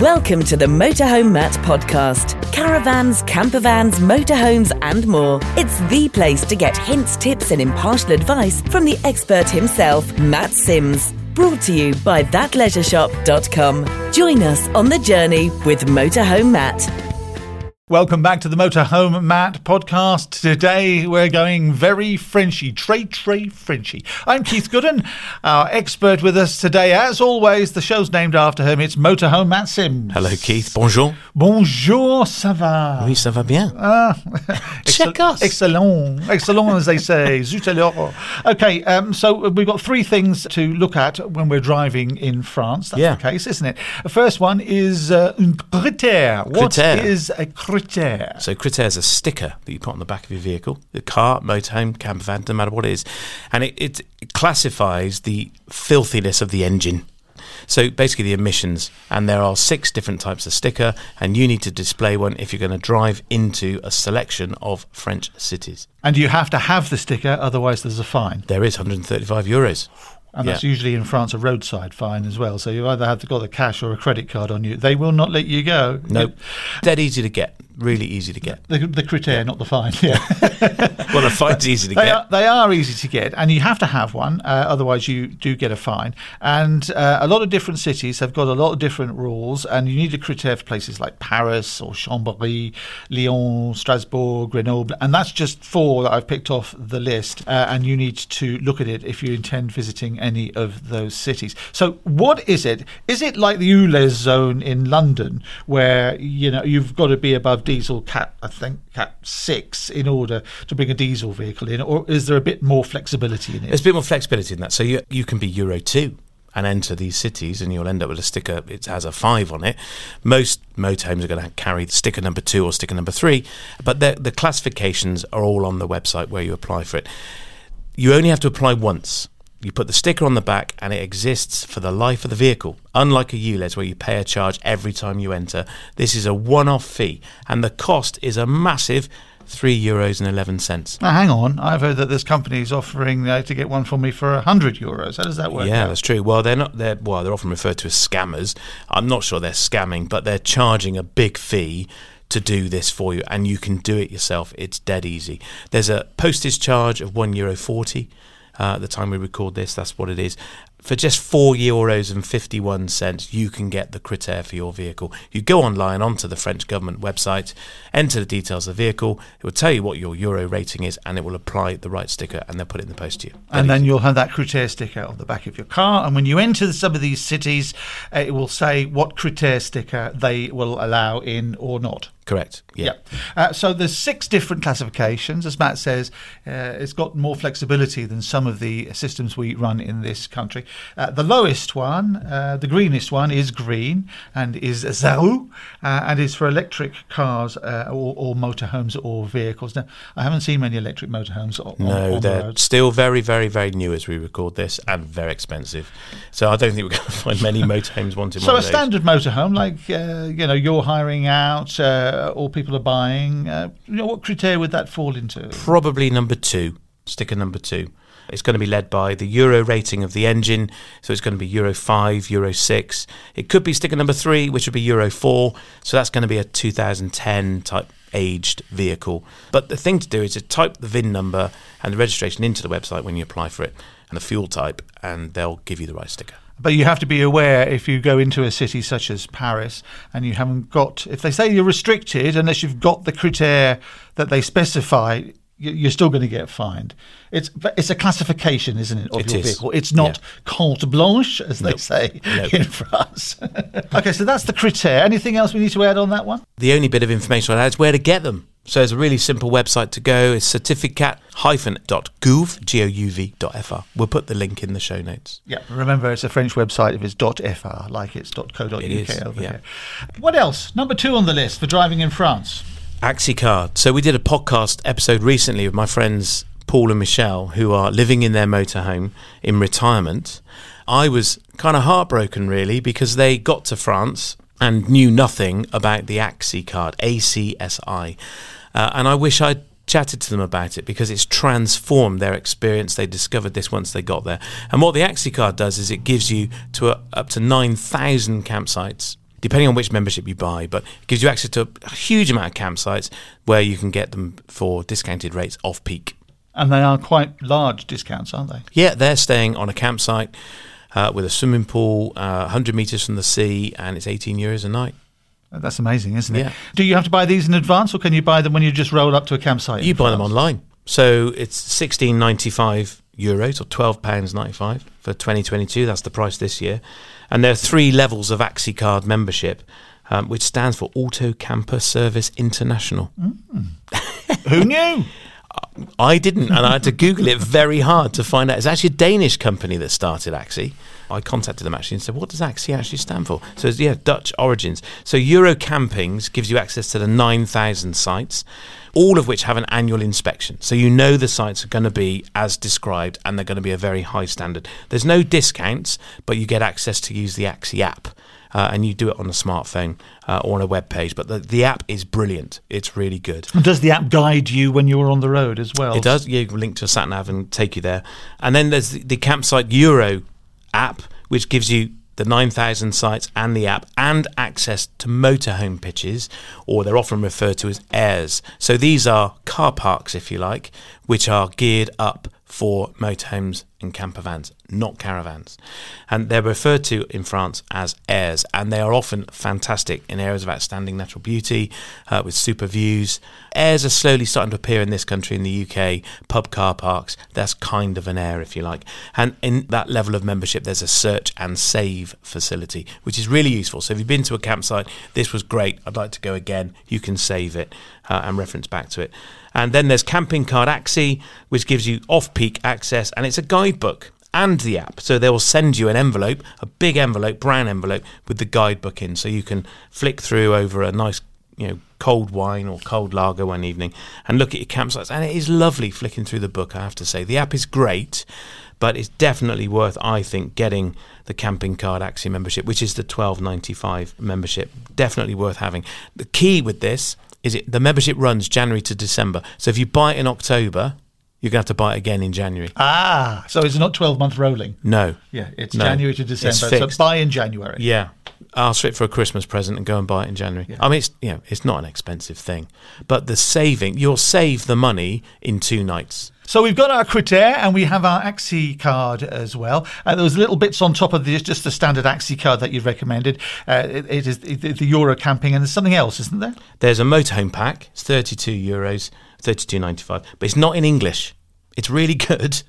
Welcome to the Motorhome Matt podcast. Caravans, campervans, motorhomes, and more. It's the place to get hints, tips, and impartial advice from the expert himself, Matt Sims. Brought to you by thatleisureshop.com. Join us on the journey with Motorhome Matt. Welcome back to the Motorhome Matt podcast. Today we're going very Frenchy, très très Frenchy. I'm Keith Gooden, our expert with us today. As always, the show's named after him. It's Motorhome Matt Sims. Hello, Keith. Bonjour. Bonjour, ça va? Oui, ça va bien. Ah, Check us. Excellent. Excellent, as they say. Zut alors. Okay, um, so we've got three things to look at when we're driving in France. That's Yeah. the case, isn't it? The first one is uh, un Crit'Air. What Crit'Air. is a Crit'Air? So, Crit'Air is a sticker that you put on the back of your vehicle, the car, motorhome, camper van, no matter what it is. And it, it classifies the filthiness of the engine. So, basically, the emissions. And there are six different types of sticker, and you need to display one if you're going to drive into a selection of French cities. And you have to have the sticker, otherwise there's a fine. There is 135 euros. And that's Yeah. usually in France a roadside fine as well. So you either have to got the cash or a credit card on you. They will not let you go. Nope. Dead easy to get. Really easy to get. The, the Crit'Air, not the fine. Yeah. Well, the fine's easy to They get. are, they are easy to get, and you have to have one, uh, otherwise you do get a fine. And uh, a lot of different cities have got a lot of different rules, and you need a Crit'Air for places like Paris or Chambéry, Lyon, Strasbourg, Grenoble, and that's just four that I've picked off the list. Uh, and you need to look at it if you intend visiting any of those cities. So, what is it? Is it like the ULEZ zone in London, where you know you've got to be above diesel cat, I think cat six, in order to bring a diesel vehicle in, or is there a bit more flexibility in it? There's a bit more flexibility in that. So you you can be Euro two and enter these cities, and you'll end up with a sticker. It has a five on it. Most motorhomes are going to carry sticker number two or sticker number three, but the the classifications are all on the website where you apply for it. You only have to apply once. You put the sticker on the back, and it exists for the life of the vehicle. Unlike a ULEZ, where you pay a charge every time you enter, this is a one-off fee, and the cost is a massive three euros and eleven cents. Now, hang on. I've heard that there's companies offering uh, to get one for me for a hundred euros. How does that work? Yeah, out? that's true. Well, they're not. They're well, they're often referred to as scammers. I'm not sure they're scamming, but they're charging a big fee to do this for you, and you can do it yourself. It's dead easy. There's a postage charge of one euro forty. Uh, at the time we record this, that's what it is. For just four euros and fifty-one cents, you can get the Crit'Air for your vehicle. You go online onto the French government website, enter the details of the vehicle. It will tell you what your euro rating is, and it will apply the right sticker, and they'll put it in the post to you. Dead And then you'll have that Crit'Air sticker on the back of your car. And when you enter some of these cities, uh, it will say what Crit'Air sticker they will allow in or not. correct. Yeah. Yeah. Uh, so there's six different classifications. As Matt says, uh, it's got more flexibility than some of the systems we run in this country. Uh, the lowest one, uh, the greenest one, is green and is zero uh, and is for electric cars uh, or, or motorhomes or vehicles. Now, I haven't seen many electric motorhomes on, No, on the they're roads. still very, very, very new as we record this, and very expensive. So I don't think we're going to find many motorhomes wanting So one a standard motorhome, like uh, you know, you're hiring out uh, or people are buying. Uh, you know, what criteria would that fall into? Probably number two, sticker number two. It's going to be led by the Euro rating of the engine, so it's going to be Euro 5, Euro 6. It could be sticker number three, which would be Euro 4, so that's going to be a 2010 type aged vehicle. But the thing to do is to type the VIN number and the registration into the website when you apply for it, and the fuel type, and they'll give you the right sticker. But you have to be aware if you go into a city such as Paris and you haven't got, if they say you're restricted, unless you've got the criteria that they specify, you're still going to get fined. It's it's a classification, isn't it, of It your is. vehicle? It's not Yeah. carte blanche, as they say Nope. in France. okay, so that's the criteria. Anything else we need to add on that one? The only bit of information on is where to get them. So it's a really simple website to go. It's certificate-gouv, G-O-U-V.fr. We'll put the link in the show notes. Yeah, remember it's a French website if it's .fr, like it's .co.uk It is, over yeah. here. What else? Number two on the list for driving in France. ACSI card. So we did a podcast episode recently with my friends Paul and Michelle, who are living in their motorhome in retirement. I was kind of heartbroken, really, because they got to France and knew nothing about the ACSI card, ACSI. Uh, and I wish I'd chatted to them about it because it's transformed their experience. They discovered this once they got there. And what the ACSI card does is it gives you to a, up to 9,000 campsites depending on which membership you buy, but it gives you access to a huge amount of campsites where you can get them for discounted rates off peak. And they are quite large discounts, aren't they? Yeah, they're staying on a campsite uh, with a swimming pool, uh, 100 metres from the sea, and it's 18 euros a night. That's amazing, isn't it? Yeah. Do you have to buy these in advance, or can you buy them when you just roll up to a campsite? You buy them online. So it's 16.95 euros or 12 pounds 95 for 2022. That's the price this year. And there are three levels of ACSI card membership, um, which stands for Auto Camper Service International. Who knew? I didn't, and I had to Google it very hard to find out. It's actually a Danish company that started ACSI. I contacted them actually and said, "What does ACSI actually stand for?" So it's, yeah, Dutch origins. So Eurocampings gives you access to the nine thousand sites, all of which have an annual inspection. So you know the sites are going to be as described, and they're going to be a very high standard. There's no discounts, but you get access to use the ACSI app. Uh, and you do it on a smartphone uh, or on a web page. But the, the app is brilliant. It's really good. And does the app guide you when you're on the road as well? It does. You link to a sat nav and take you there. And then there's the, the campsite Euro app, which gives you the 9,000 sites and the app and access to motorhome pitches, or they're often referred to as aires. So these are car parks, if you like, which are geared up for motorhomes and camper vans, not caravans. And they're referred to in France as aires, and they are often fantastic in areas of outstanding natural beauty uh, with super views. Aires are slowly starting to appear in this country, in the UK, pub car parks. That's kind of an aire, if you like. And in that level of membership, there's a search and save facility, which is really useful. So if you've been to a campsite, this was great, I'd like to go again, you can save it uh, and reference back to it. And then there's Camping Card ACSI, which gives you off peak access, and it's a guidebook and the app. So they will send you an envelope, a big envelope, brown envelope, with the guidebook in. So you can flick through over a nice, you know, cold wine or cold lager one evening and look at your campsites. And it is lovely flicking through the book, I have to say. The app is great, but it's definitely worth, I think, getting the Camping Card ACSI membership, which is the twelve ninety five membership. Definitely worth having. The key with this is it the membership runs January to December. So if you buy it in October, you're going to have to buy it again in January. Ah, so it's not 12 month rolling. No. Yeah, it's No, January to December. So fixed. buy in January. Yeah. Ask for it for a Christmas present and go and buy it in January. I mean, it's you know, it's not an expensive thing, but the saving you'll save the money in two nights. So we've got our Crit'Air and we have our ACSI card as well. Uh, there was little bits on top of this, just the standard ACSI card that you recommended. Uh, it, it is the, the Euro camping, and there's something else, isn't there? There's a motorhome pack. It's 32 euros, 32.95, but it's not in English. It's really good,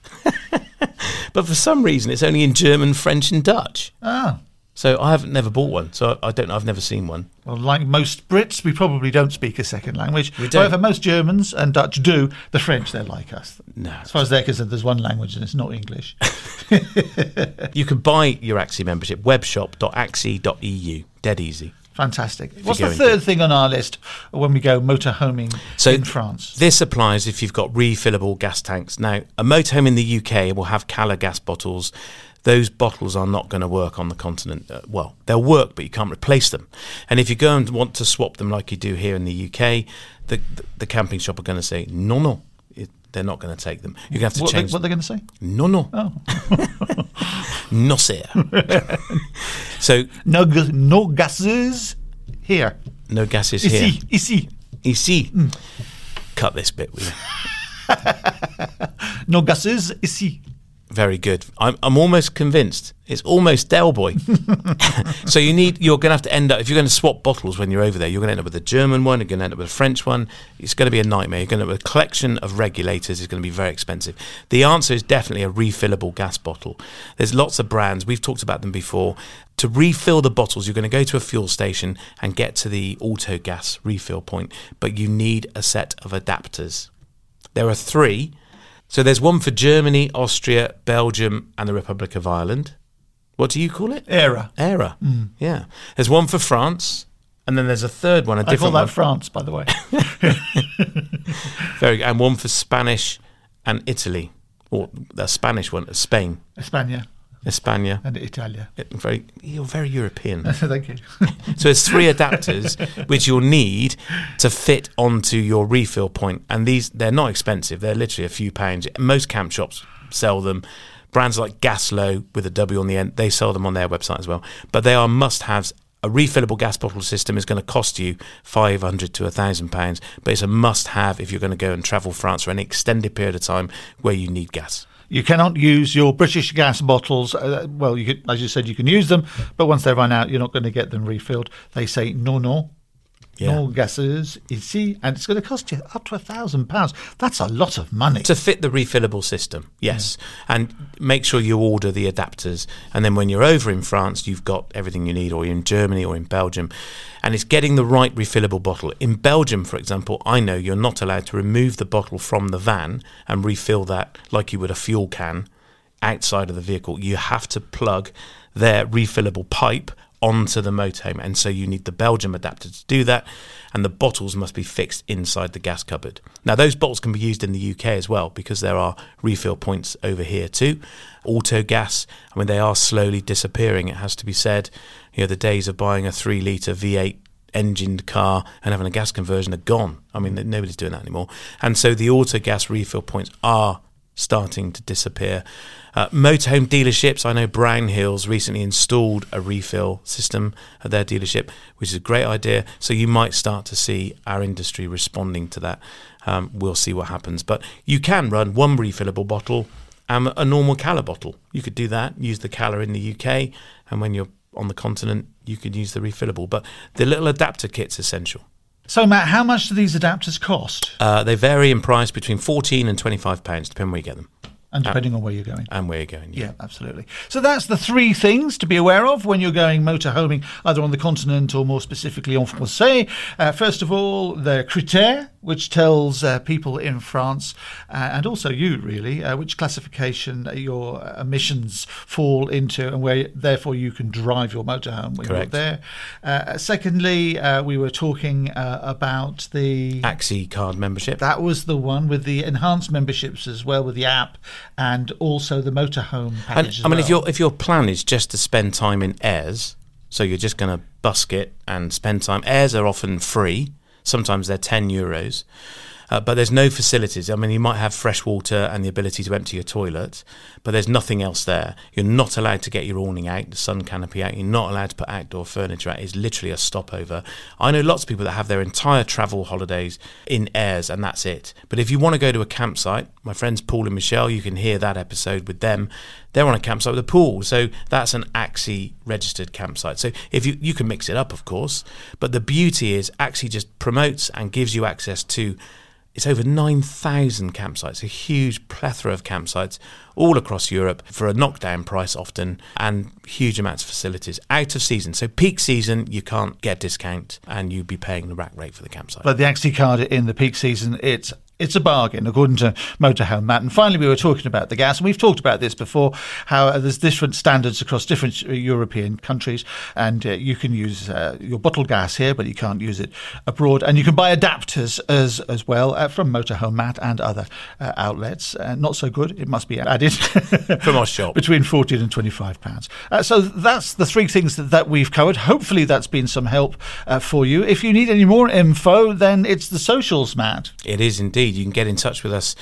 but for some reason it's only in German, French, and Dutch. Ah, So I haven't never bought one. So I don't know. I've never seen one. well, like most Brits, we probably don't speak a second language. We don't. However, most Germans and Dutch do. The French, they're like us. No. As far as they're concerned, there's one language and it's not English. You can buy your ACSI membership webshop.acsi.eu. Dead easy. Fantastic. What's the third thing on our list when we go motorhoming So in France? This applies if you've got refillable gas tanks. Now, a motorhome in the UK will have Calor gas bottles. Those bottles are not going to work on the continent. Uh, well, they'll work, but you can't replace them. And if you go and want to swap them like you do here in the UK, the the, the camping shop are going to say no, no. It, they're not going to take them. You're going to have to what, they, change. what they're going to say? no, no, Oh. no, sir. so No, no gases here. no gases here. Ici, ici. Ici. Cut this bit. Will you? No gases ici. Very good. I'm, I'm almost convinced. It's almost Del Boy. so you need you're going to have to end up if you're going to swap bottles when you're over there. You're going to end up with a German one. You're going to end up with a French one. It's going to be a nightmare. You're going to have a collection of regulators. It's going to be very expensive. The answer is definitely a refillable gas bottle. There's lots of brands. We've talked about them before. To refill the bottles, you're going to go to a fuel station and get to the auto gas refill point, but you need a set of adapters. There are three. So there's one for Germany, Austria, Belgium, and the Republic of Ireland. What do you call it? Era. ERA. Mm. Yeah. There's one for France, and then there's a third one, a I call that one. France, by the way. Very good. And one for Spanish and Italy. Or the Spanish one, Spain, España España. and Italia. Eh, very, you're very European. Thank you. So there's three adapters which you'll need to fit onto your refill point, and these they're not expensive. They're literally a few pounds. Most camp shops sell them. Brands like Gaslow with a W on the end, they sell them on their website as well. But they are must-haves A refillable gas bottle system is going to cost you 500 to 1,000 pounds, but it's a must have if you're going to go and travel France for an extended period of time where you need gas. You cannot use your British gas bottles. Uh, well, you could, as you said, you can use them, but once they run out, you're not going to get them refilled. They say no, no, Yeah. no gases see, and it's going to cost you up to a thousand pounds. That's a lot of money. to fit the refillable system. Yes, and make sure you order the adapters, and then when you're over in France, you've got everything you need, or you're in Germany or in Belgium, and it's getting the right refillable bottle. In Belgium, for example, I know you're not allowed to remove the bottle from the van and refill that like you would a fuel can outside of the vehicle. You have to plug their refillable pipe onto the motorhome, and so you need the Belgium adapter to do that. And the bottles must be fixed inside the gas cupboard. Now, those bottles can be used in the UK as well because there are refill points over here too. Auto gas, I mean, they are slowly disappearing. It has to be said. You know, the days of buying a three litre V8 engined car and having a gas conversion are gone. I mean, nobody's doing that anymore. And so the auto gas refill points are starting to disappear. Uh, motorhome dealerships, I know Brownhills recently installed a refill system at their dealership, which is a great idea. So you might start to see our industry responding to that. Um, we'll see what happens. But you can run one refillable bottle and a normal Calor bottle. You could do that, use the Calor in the UK, and when you're on the continent, you could use the refillable. But the little adapter kit's essential. So, Matt, how much do these adapters cost? Uh, they vary in price between 14 and 25 pounds, depending where you get them And depending on where you're going. and where you're going. Yeah, absolutely. So that's the three things to be aware of when you're going motorhoming, either on the continent or more specifically en français. Uh, first of all, the Crit'Airs, which tells uh, people in France uh, and also you really uh, which classification your emissions fall into and where therefore you can drive your motorhome when Correct. you're there. Uh, secondly, uh, we were talking uh, about the ACSI card membership. that was the one with the enhanced memberships as well, with the app and also the motorhome And package. as I mean, if your if your plan is just to spend time in aires, so you're just going to busk it and spend time. Aires are often free. Sometimes they're ten euros, uh, but there's no facilities. I mean, you might have fresh water and the ability to empty your toilet, but there's nothing else there. You're not allowed to get your awning out, the sun canopy out. You're not allowed to put outdoor furniture out. It's literally a stopover. I know lots of people that have their entire travel holidays in aires, and that's it. But if you want to go to a campsite, my friends Paul and Michelle, you can hear that episode with them. They're on a campsite with a pool, so that's an ACSI registered campsite. So if you you can mix it up, of course, but the beauty is ACSI just promotes and gives you access to it's over 9,000 campsites, a huge plethora of campsites all across Europe for a knockdown price often and huge amounts of facilities out of season. So peak season, you can't get discount and you'd be paying the rack rate for the campsite. But the ACSI card in the peak season, it's it's a bargain, according to Motorhome Matt. And finally, we were talking about the gas, and we've talked about this before. How uh, there's different standards across different uh, European countries, and uh, you can use uh, your bottled gas here, but you can't use it abroad. And you can buy adapters as as well uh, from Motorhome Matt and other uh, outlets. Uh, not so good, it must be added. From our shop. between 14 and 25 pounds. Uh, so that's the three things that, that we've covered. Hopefully that's been some help uh, for you. If you need any more info, then it's the socials, Matt. It is indeed. You can get in touch with us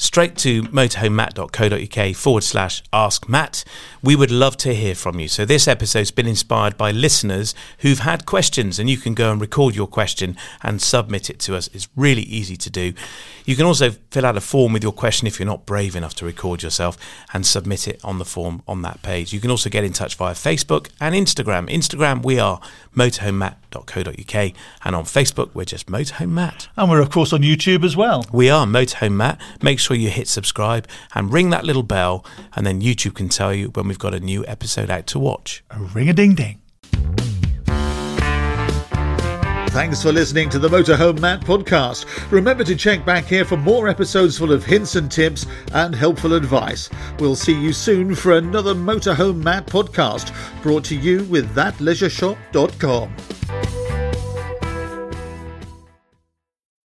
straight to motorhomematt.co.uk forward slash ask Matt. We would love to hear from you. So, this episode's been inspired by listeners who've had questions, and you can go and record your question and submit it to us. It's really easy to do. You can also fill out a form with your question if you're not brave enough to record yourself and submit it on the form on that page. You can also get in touch via Facebook and Instagram. Instagram, we are motorhomematt.co.uk, and on Facebook, we're just Motorhome Matt. And we're, of course, on YouTube as well. We are Motorhome Matt. Make sure you hit subscribe and ring that little bell, and then YouTube can tell you when we've got a new episode out to watch. A ring a ding ding. Thanks for listening to the Motorhome Matt podcast. Remember to check back here for more episodes full of hints and tips and helpful advice. We'll see you soon for another Motorhome Matt podcast brought to you with thatleisureshop.com.